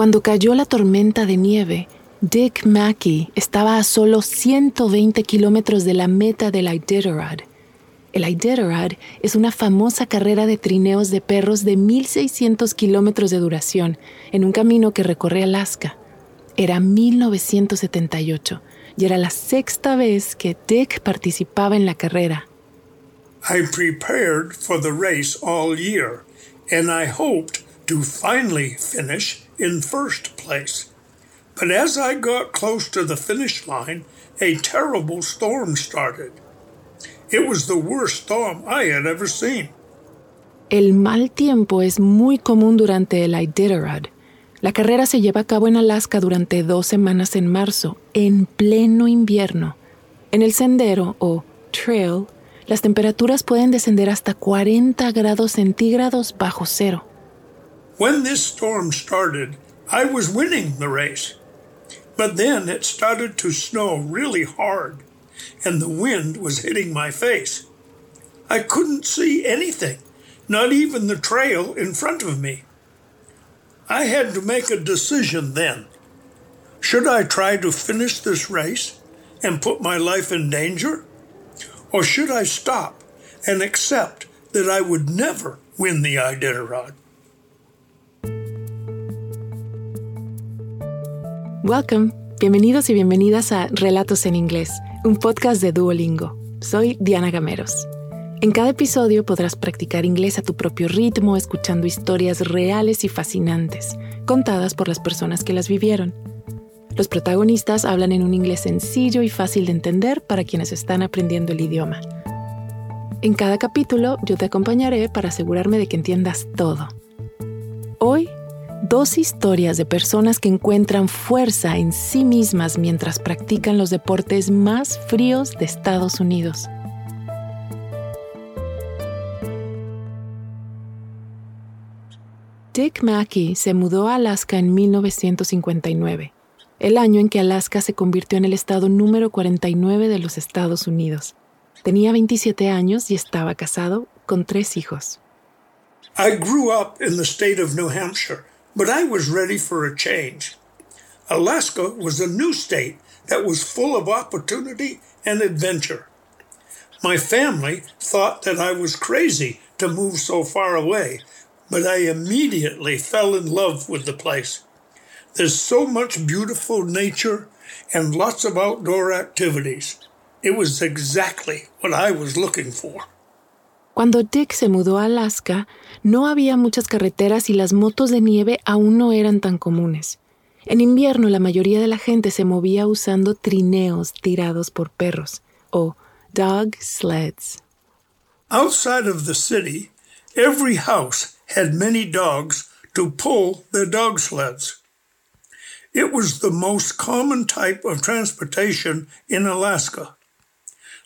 Cuando cayó la tormenta de nieve, Dick Mackey estaba a solo 120 kilómetros de la meta del Iditarod. El Iditarod es una famosa carrera de trineos de perros de 1.600 kilómetros de duración en un camino que recorre Alaska. Era 1978 y era la sexta vez que Dick participaba en la carrera. I prepared for the race all year, and I hoped to finally finish in first place. But as I got close to the finish line, a terrible storm started. It was the worst storm I had ever seen. El mal tiempo es muy común durante el Iditarod. La carrera se lleva a cabo en Alaska durante dos semanas en marzo, en pleno invierno. En el sendero o trail, las temperaturas pueden descender hasta 40 grados centígrados bajo cero. When this storm started, I was winning the race. But then it started to snow really hard, and the wind was hitting my face. I couldn't see anything, not even the trail in front of me. I had to make a decision then. Should I try to finish this race and put my life in danger? Or should I stop and accept that I would never win the Iditarod? Welcome. Bienvenidos y bienvenidas a Relatos en Inglés, un podcast de Duolingo. Soy Diana Gameros. En cada episodio podrás practicar inglés a tu propio ritmo, escuchando historias reales y fascinantes, contadas por las personas que las vivieron. Los protagonistas hablan en un inglés sencillo y fácil de entender para quienes están aprendiendo el idioma. En cada capítulo yo te acompañaré para asegurarme de que entiendas todo. Hoy dos historias de personas que encuentran fuerza en sí mismas mientras practican los deportes más fríos de Estados Unidos. Dick Mackey se mudó a Alaska en 1959, el año en que Alaska se convirtió en el estado número 49 de los Estados Unidos. Tenía 27 años y estaba casado con tres hijos. I grew up in the state of New Hampshire. But I was ready for a change. Alaska was a new state that was full of opportunity and adventure. My family thought that I was crazy to move so far away, but I immediately fell in love with the place. There's so much beautiful nature and lots of outdoor activities. It was exactly what I was looking for. Cuando Dick se mudó a Alaska, no había muchas carreteras y las motos de nieve aún no eran tan comunes. En invierno la mayoría de la gente se movía usando trineos tirados por perros o dog sleds. Outside of the city, every house had many dogs to pull their dog sleds. It was the most common type of transportation in Alaska.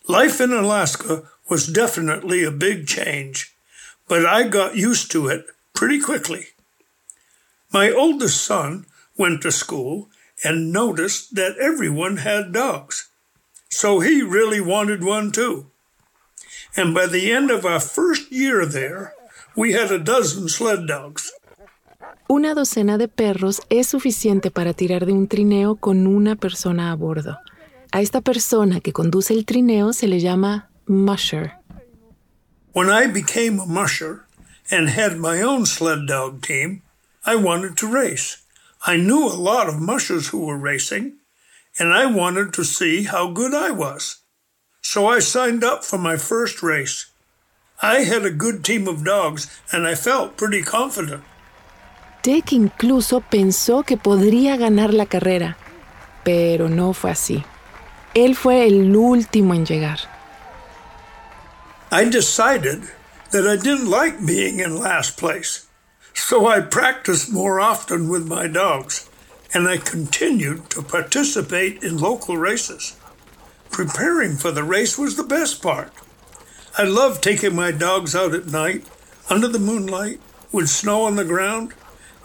Life in Alaska was definitely a big change, but I got used to it pretty quickly. My oldest son went to school and noticed that everyone had dogs, so he really wanted one too. And by the end of our first year there, we had a dozen sled dogs. Una docena de perros es suficiente para tirar de un trineo con una persona a bordo. A esta persona que conduce el trineo se le llama musher. When I became a musher and had my own sled dog team, I wanted to race. I knew a lot of mushers who were racing, and I wanted to see how good I was. So I signed up for my first race. I had a good team of dogs, and I felt pretty confident. Dick incluso pensó que podría ganar la carrera, pero no fue así. Él fue el último en llegar. I decided that I didn't like being in last place. So I practiced more often with my dogs, and I continued to participate in local races. Preparing for the race was the best part. I loved taking my dogs out at night, under the moonlight, with snow on the ground.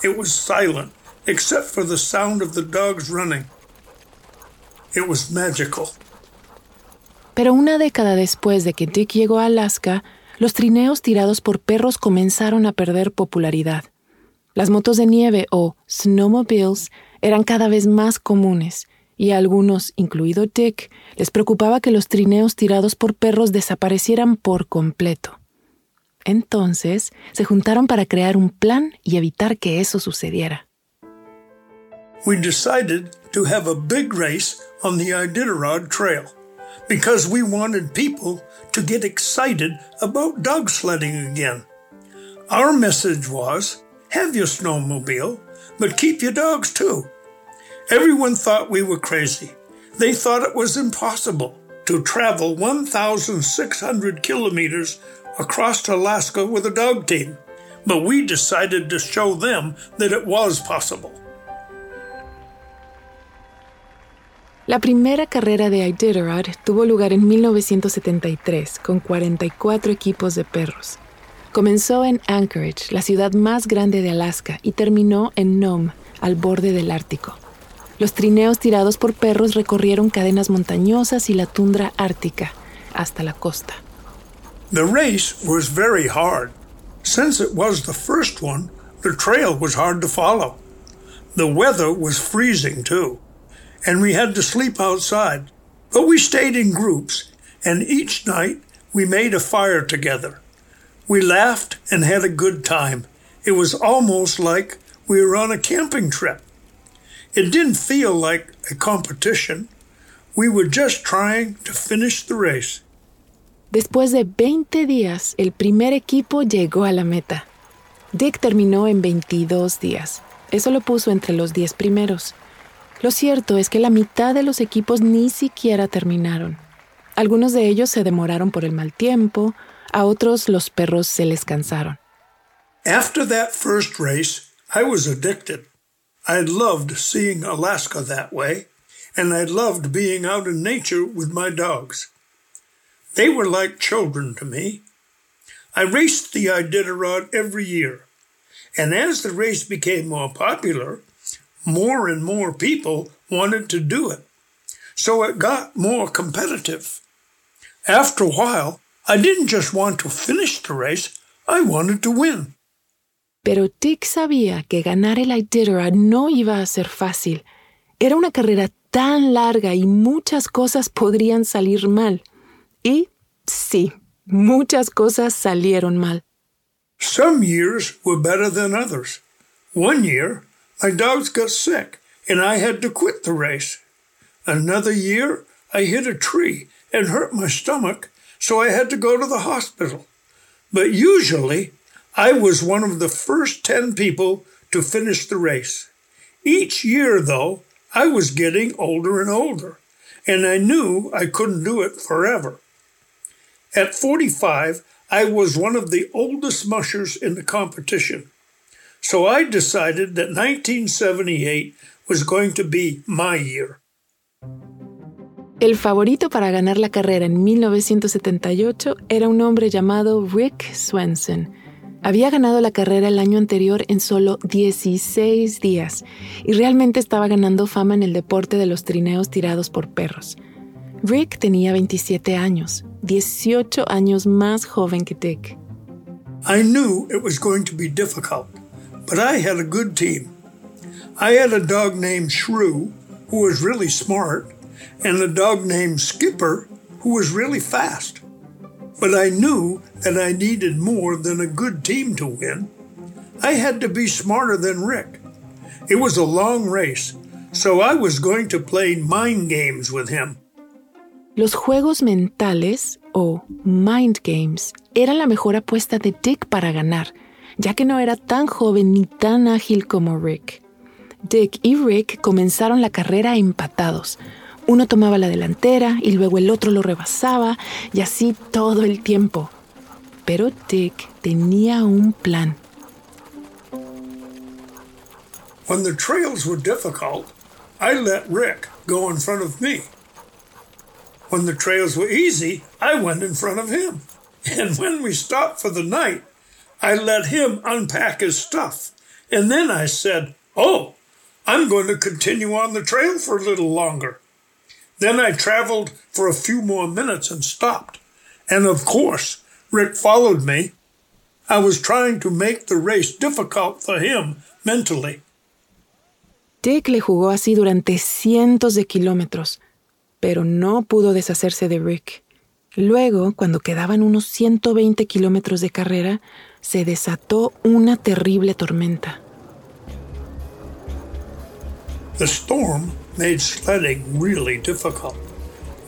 It was silent, except for the sound of the dogs running. It was magical. Pero una década después de que Dick llegó a Alaska, los trineos tirados por perros comenzaron a perder popularidad. Las motos de nieve o snowmobiles eran cada vez más comunes y a algunos, incluido Dick, les preocupaba que los trineos tirados por perros desaparecieran por completo. Entonces, se juntaron para crear un plan y evitar que eso sucediera. We decided to have a big race on the Iditarod Trail because we wanted people to get excited about dog sledding again. Our message was have your snowmobile, but keep your dogs too. Everyone thought we were crazy. They thought it was impossible to travel 1,600 kilometers across Alaska with a dog team, but we decided to show them that it was possible. La primera carrera de Iditarod tuvo lugar en 1973 con 44 equipos de perros. Comenzó en Anchorage, la ciudad más grande de Alaska, y terminó en Nome, al borde del Ártico. Los trineos tirados por perros recorrieron cadenas montañosas y la tundra ártica hasta la costa. The race was very hard. Since it was the first one, the trail was hard to follow. The weather was freezing too, and we had to sleep outside. But we stayed in groups, and each night we made a fire together. We laughed and had a good time. It was almost like we were on a camping trip. It didn't feel like a competition. We were just trying to finish the race. Después de 20 días, el primer equipo llegó a la meta. Dick terminó en 22 días. Eso lo puso entre los 10 primeros. Lo cierto es que la mitad de los equipos ni siquiera terminaron. Algunos de ellos se demoraron por el mal tiempo, a otros los perros se les cansaron. After that first race, I was addicted. I loved seeing Alaska that way, and I loved being out in nature with my dogs. They were like children to me. I raced the Iditarod every year, and as the race became more popular, more and more people wanted to do it. So it got more competitive. After a while, I didn't just want to finish the race, I wanted to win. Pero Dick sabía que ganar el Iditarod no iba a ser fácil. Era una carrera tan larga y muchas cosas podrían salir mal. Y sí, muchas cosas salieron mal. Some years were better than others. One year, my dogs got sick and I had to quit the race. Another year, I hit a tree and hurt my stomach, so I had to go to the hospital. But usually, I was one of the first 10 people to finish the race. Each year, though, I was getting older and older, and I knew I couldn't do it forever. At 45, I was one of the oldest mushers in the competition. So I decided that 1978 was going to be my year. El favorito para ganar la carrera en 1978 era un hombre llamado Rick Swenson, Había ganado la carrera el año anterior en solo 16 días y realmente estaba ganando fama en el deporte de los trineos tirados por perros. Rick tenía 27 años, 18 años más joven que Dick. I knew it was going to be difficult, but I had a good team. I had a dog named Shrew, who was really smart, and a dog named Skipper, who was really fast. But I knew that I needed more than a good team to win. I had to be smarter than Rick. It was a long race, so I was going to play mind games with him. Los juegos mentales, o mind games, eran la mejor apuesta de Dick para ganar, ya que no era tan joven ni tan ágil como Rick. Dick y Rick comenzaron la carrera empatados, uno tomaba la delantera y luego el otro lo rebasaba y así todo el tiempo. Pero Dick tenía un plan. When the trails were difficult, I let Rick go in front of me. When the trails were easy, I went in front of him. And when we stopped for the night, I let him unpack his stuff. And then I said, Oh, I'm going to continue on the trail for a little longer. Then I traveled for a few more minutes and stopped. And of course, Rick followed me. I was trying to make the race difficult for him mentally. Dick le jugó así durante cientos de kilómetros, pero no pudo deshacerse de Rick. Luego, cuando quedaban unos 120 kilómetros de carrera, se desató una terrible tormenta. The storm made sledding really difficult.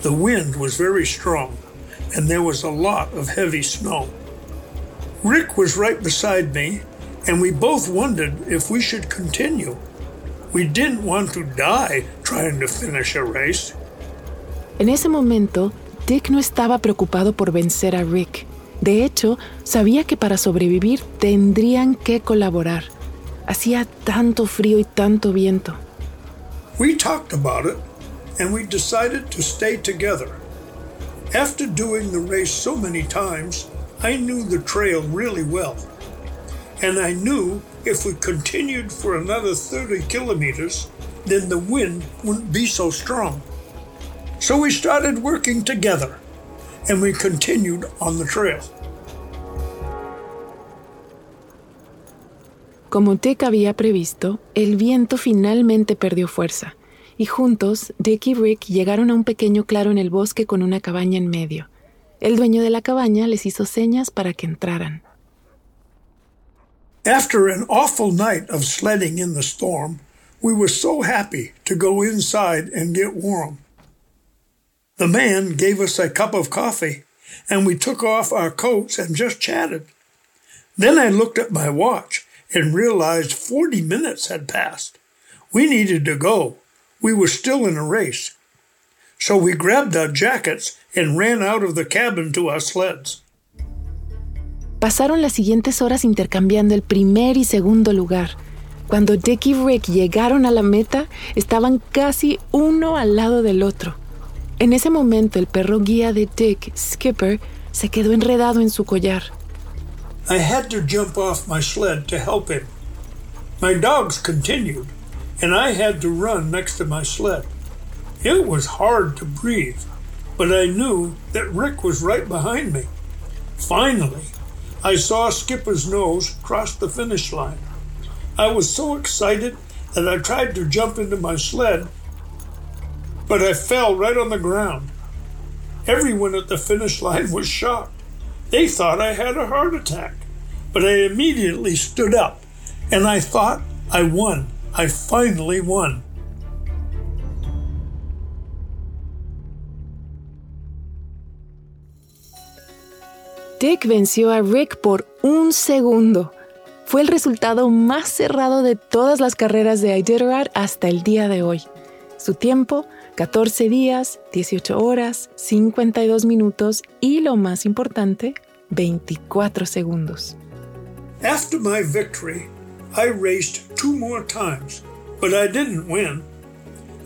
The wind was very strong, and there was a lot of heavy snow. Rick was right beside me, and we both wondered if we should continue. We didn't want to die trying to finish a race. En ese momento, Dick no estaba preocupado por vencer a Rick. De hecho, sabía que para sobrevivir tendrían que colaborar. Hacía tanto frío y tanto viento. We talked about it, and we decided to stay together. After doing the race so many times, I knew the trail really well. And I knew if we continued for another 30 kilometers, then the wind wouldn't be so strong. So we started working together and we continued on the trail. Como Dick había previsto, el viento finalmente perdió fuerza, y juntos Dick y Rick llegaron a un pequeño claro en el bosque con una cabaña en medio. El dueño de la cabaña les hizo señas para que entraran. After an awful night of sledding in the storm, we were so happy to go inside and get warm. The man gave us a cup of coffee, and we took off our coats and just chatted. Then I looked at my watch and realized 40 minutes had passed. We needed to go. We were still in a race. So we grabbed our jackets and ran out of the cabin to our sleds. Pasaron las siguientes horas intercambiando el primer y segundo lugar. Cuando Dick y Rick llegaron a la meta, estaban casi uno al lado del otro. En ese momento el perro guía de Dick, Skipper, se quedó enredado en su collar. I had to jump off my sled to help him. My dogs continued, and I had to run next to my sled. It was hard to breathe, but I knew that Rick was right behind me. Finally, I saw Skipper's nose cross the finish line. I was so excited that I tried to jump into my sled, but I fell right on the ground. Everyone at the finish line was shocked. They thought I had a heart attack, but I immediately stood up and I thought I won. I finally won. Dick venció a Rick por un segundo. Fue el resultado más cerrado de todas las carreras de Iditarod hasta el día de hoy. Su tiempo, 14 días, 18 horas, 52 minutos y lo más importante, 24 segundos. After my victory, I raced two more times, but I didn't win.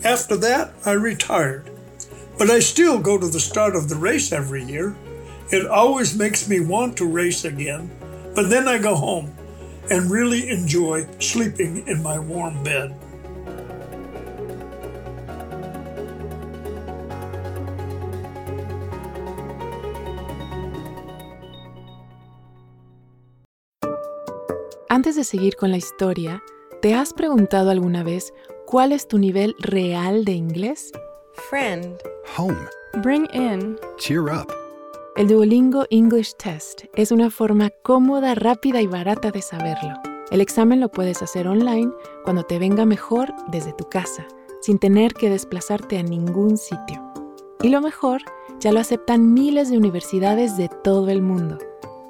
After that, I retired. But I still go to the start of the race every year. It always makes me want to race again, but then I go home and really enjoy sleeping in my warm bed. Antes de seguir con la historia, ¿te has preguntado alguna vez cuál es tu nivel real de inglés? Friend. Home. Bring in. Cheer up. El Duolingo English Test es una forma cómoda, rápida y barata de saberlo. El examen lo puedes hacer online cuando te venga mejor desde tu casa, sin tener que desplazarte a ningún sitio. Y lo mejor, ya lo aceptan miles de universidades de todo el mundo.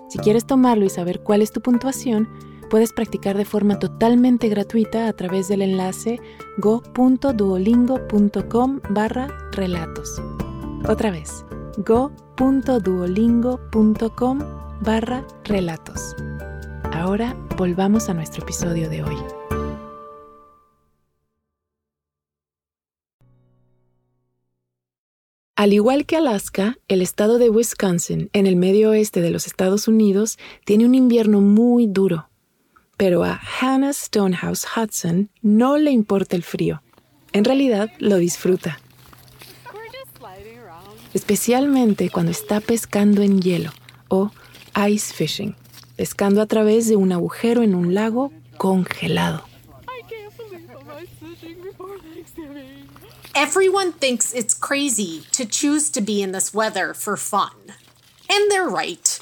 Si quieres tomarlo y saber cuál es tu puntuación, puedes practicar de forma totalmente gratuita a través del enlace go.duolingo.com barra relatos. Otra vez, go.duolingo.com barra relatos. Ahora volvamos a nuestro episodio de hoy. Al igual que Alaska, el estado de Wisconsin, en el medio oeste de los Estados Unidos, tiene un invierno muy duro. Pero a Hannah Stonehouse Hudson no le importa el frío. En realidad lo disfruta. Especialmente cuando está pescando en hielo o ice fishing. pescando a través de un agujero en un lago congelado. Everyone thinks it's crazy to choose to be in this weather for fun. And they're right.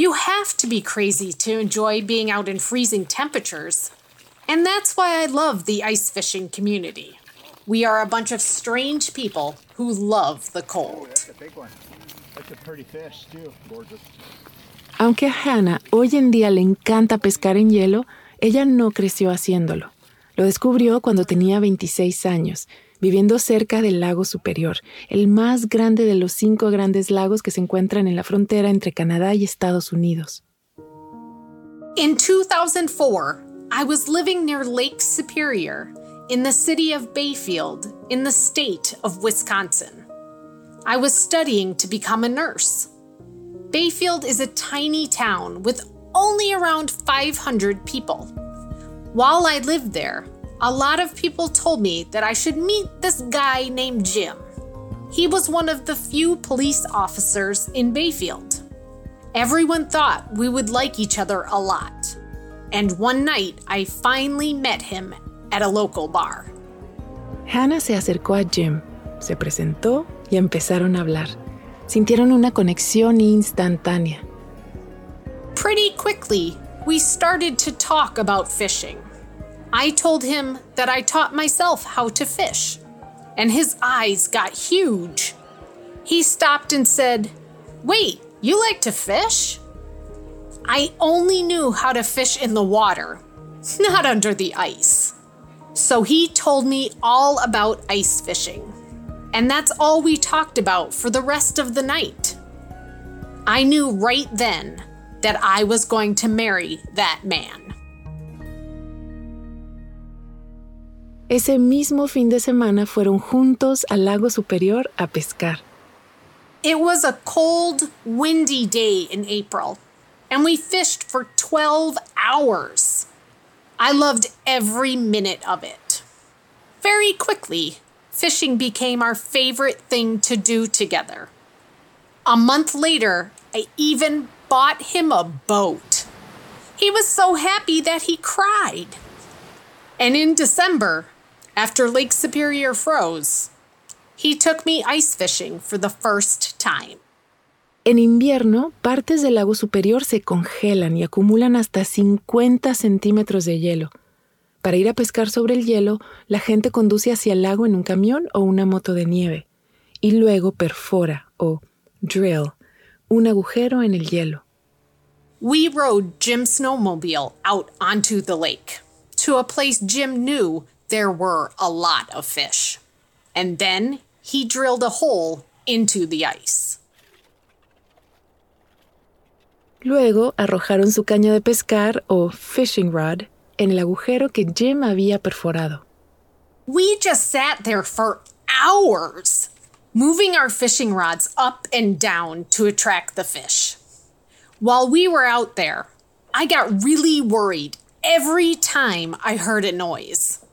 You have to be crazy to enjoy being out in freezing temperatures. And that's why I love the ice fishing community. We are a bunch of strange people who love the cold. That's a big one. That's a pretty fish, too. Gorgeous. Aunque a Hannah hoy en día le encanta pescar en hielo, ella no creció haciéndolo. Lo descubrió cuando tenía 26 años, viviendo cerca del lago superior, el más grande de los cinco grandes lagos que se encuentran en la frontera entre Canadá y Estados Unidos. In 2004, I was living near Lake Superior in the city of Bayfield in the state of Wisconsin. I was studying to become a nurse. Bayfield is a tiny town with only around 500 people. While I lived there, a lot of people told me that I should meet this guy named Jim. He was one of the few police officers in Bayfield. Everyone thought we would like each other a lot. And one night, I finally met him at a local bar. Hannah se acercó a Jim, se presentó y empezaron a hablar. Sintieron una conexión instantánea. Pretty quickly, we started to talk about fishing. I told him that I taught myself how to fish, and his eyes got huge. He stopped and said, Wait, you like to fish? I only knew how to fish in the water, not under the ice. So he told me all about ice fishing. And that's all we talked about for the rest of the night. I knew right then that I was going to marry that man. Ese mismo fin de semana fueron juntos al lago superior a pescar. It was a cold, windy day in April, and we fished for 12 hours. I loved every minute of it. Very quickly, fishing became our favorite thing to do together. A month later, I even bought him a boat. He was so happy that he cried. And in December, after Lake Superior froze, he took me ice fishing for the first time. En invierno, partes del lago superior se congelan y acumulan hasta 50 centímetros de hielo. Para ir a pescar sobre el hielo, la gente conduce hacia el lago en un camión o una moto de nieve, y luego perfora o drill un agujero en el hielo. We rode Jim's snowmobile out onto the lake to a place Jim knew there were a lot of fish. And then he drilled a hole into the ice. Luego arrojaron su caña de pescar o fishing rod en el agujero que Jim había perforado. We just sat there for hours, moving our fishing rods up and down to attract the fish. While we were out there, I got really worried every time I heard a noise.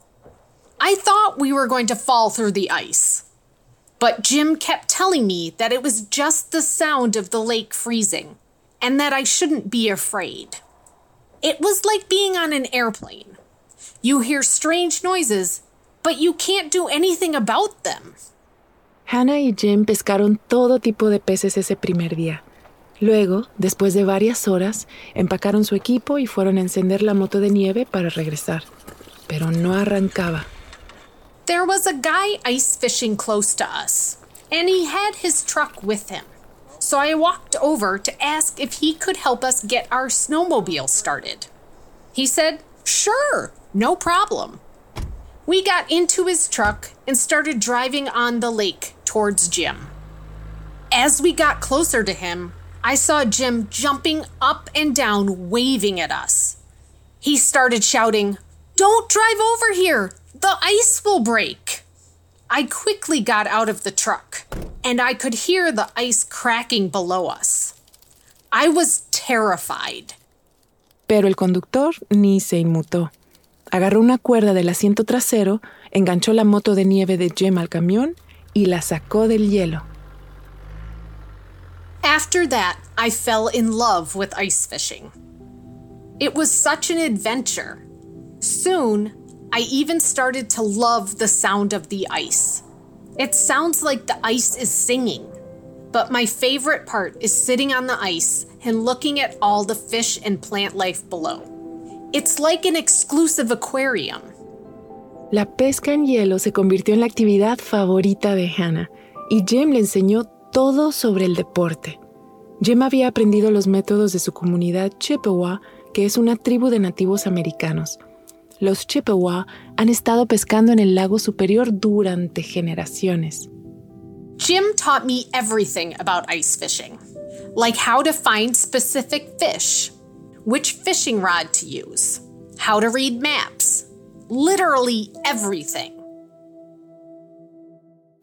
I thought we were going to fall through the ice. But Jim kept telling me that it was just the sound of the lake freezing and that I shouldn't be afraid. It was like being on an airplane. You hear strange noises, but you can't do anything about them. Hannah y Jim pescaron todo tipo de peces ese primer día. Luego, después de varias horas, empacaron su equipo y fueron a encender la moto de nieve para regresar. Pero no arrancaba. There was a guy ice fishing close to us, and he had his truck with him. So I walked over to ask if he could help us get our snowmobile started. He said, Sure, no problem. We got into his truck and started driving on the lake towards Jim. As we got closer to him, I saw Jim jumping up and down, waving at us. He started shouting, Don't drive over here! The ice will break! I quickly got out of the truck, and I could hear the ice cracking below us. I was terrified. Pero el conductor ni se inmutó. Agarró una cuerda del asiento trasero, enganchó la moto de nieve de Jim al camión y la sacó del hielo. After that, I fell in love with ice fishing. It was such an adventure. Soon, I even started to love the sound of the ice. It sounds like the ice is singing. But my favorite part is sitting on the ice and looking at all the fish and plant life below. It's like an exclusive aquarium. La pesca en hielo se convirtió en la actividad favorita de Hannah y Jim le enseñó todo sobre el deporte. Jim había aprendido los métodos de su comunidad Chippewa, que es una tribu de nativos americanos. Los Chippewa han estado pescando en el lago superior durante generaciones. Jim taught me everything about ice fishing, like how to find specific fish, which fishing rod to use, how to read maps, literally everything.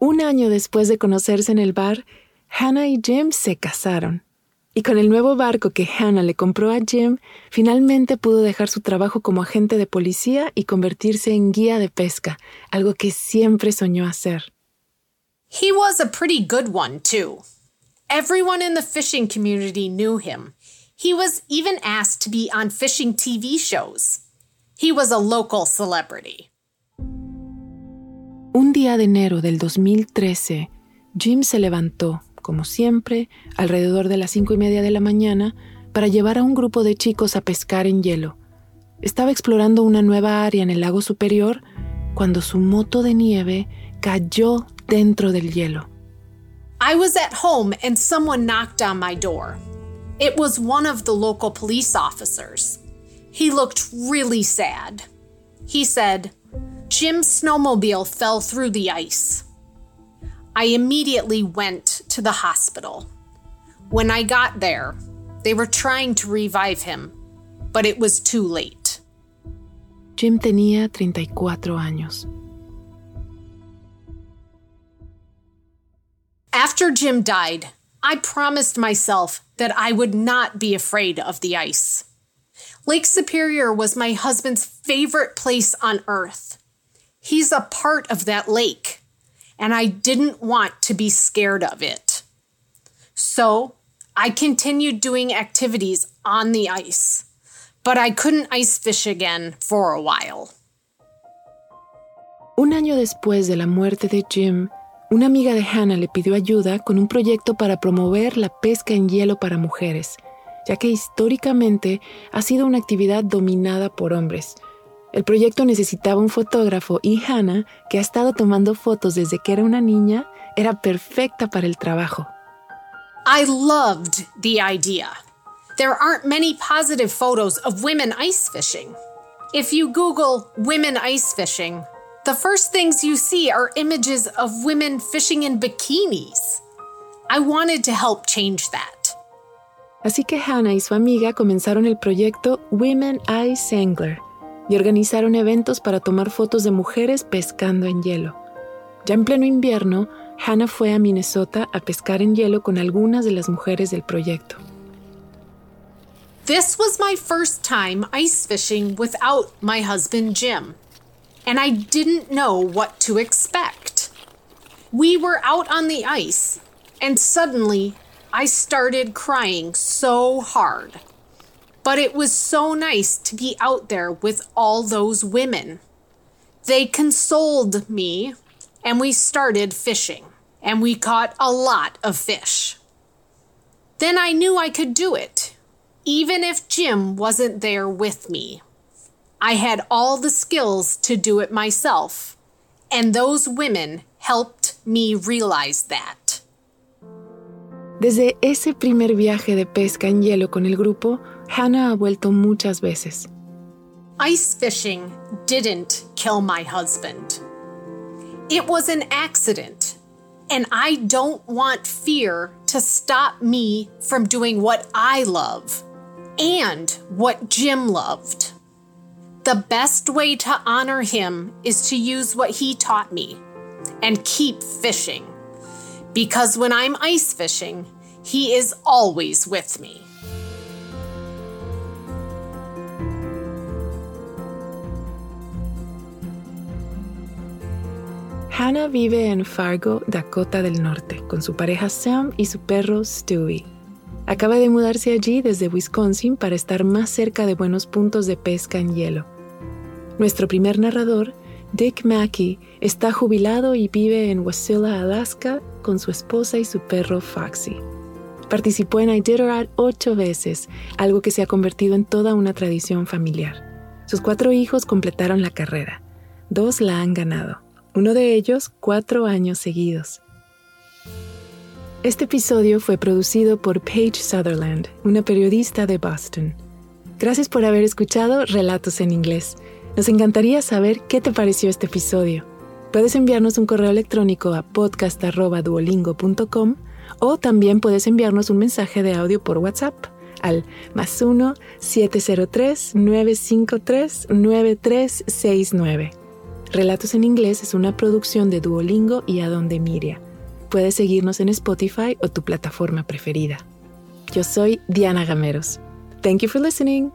Un año después de conocerse en el bar, Hannah y Jim se casaron. Y con el nuevo barco que Hannah le compró a Jim, finalmente pudo dejar su trabajo como agente de policía y convertirse en guía de pesca, algo que siempre soñó hacer. He was a pretty good one, too. Everyone in the fishing community knew him. He was even asked to be on fishing TV shows. He was a local celebrity. Un día de enero del 2013, Jim se levantó, como siempre, alrededor de las cinco y media de la mañana, para llevar a un grupo de chicos a pescar en hielo. Estaba explorando una nueva área en el lago superior cuando su moto de nieve cayó dentro del hielo. I was at home and someone knocked on my door. It was one of the local police officers. He looked really sad. He said, Jim's snowmobile fell through the ice. I immediately went to the hospital. When I got there, they were trying to revive him, but it was too late. Jim tenía 34 años. After Jim died, I promised myself that I would not be afraid of the ice. Lake Superior was my husband's favorite place on earth. He's a part of that lake, and I didn't want to be scared of it. So I continued doing activities on the ice, but I couldn't ice fish again for a while. Un año después de la muerte de Jim, una amiga de Hannah le pidió ayuda con un proyecto para promover la pesca en hielo para mujeres, ya que históricamente ha sido una actividad dominada por hombres. El proyecto necesitaba un fotógrafo y Hannah, que ha estado tomando fotos desde que era una niña, era perfecta para el trabajo. I loved the idea. There aren't many positive photos of women ice fishing. If you Google women ice fishing, the first things you see are images of women fishing in bikinis. I wanted to help change that. Así que Hannah y su amiga comenzaron el proyecto Women Ice Angler y organizaron eventos para tomar fotos de mujeres pescando en hielo. Ya en pleno invierno, Hannah fue a Minnesota a pescar en hielo con algunas de las mujeres del proyecto. This was my first time ice fishing without my husband Jim, and I didn't know what to expect. We were out on the ice, and suddenly I started crying so hard. But it was so nice to be out there with all those women. They consoled me, and we started fishing, and we caught a lot of fish. Then I knew I could do it, even if Jim wasn't there with me. I had all the skills to do it myself, and those women helped me realize that. Desde ese primer viaje de pesca en hielo con el grupo, Hannah ha vuelto muchas veces. Ice fishing didn't kill my husband. It was an accident, and I don't want fear to stop me from doing what I love and what Jim loved. The best way to honor him is to use what he taught me and keep fishing. Because when I'm ice fishing, he is always with me. Hannah vive en Fargo, Dakota del Norte, con su pareja Sam y su perro Stewie. Acaba de mudarse allí desde Wisconsin para estar más cerca de buenos puntos de pesca en hielo. Nuestro primer narrador, Dick Mackey, está jubilado y vive en Wasilla, Alaska, con su esposa y su perro Foxy. Participó en Iditarod ocho veces, algo que se ha convertido en toda una tradición familiar. Sus cuatro hijos completaron la carrera. Dos la han ganado, uno de ellos cuatro años seguidos. Este episodio fue producido por Paige Sutherland, una periodista de Boston. Gracias por haber escuchado Relatos en Inglés. Nos encantaría saber qué te pareció este episodio. Puedes enviarnos un correo electrónico a podcast.duolingo.com o también puedes enviarnos un mensaje de audio por WhatsApp al más 1-703-953-9369. Relatos en Inglés es una producción de Duolingo y Adonde Miria puedes seguirnos en Spotify o tu plataforma preferida. Yo soy Diana Gameros. Thank you for listening.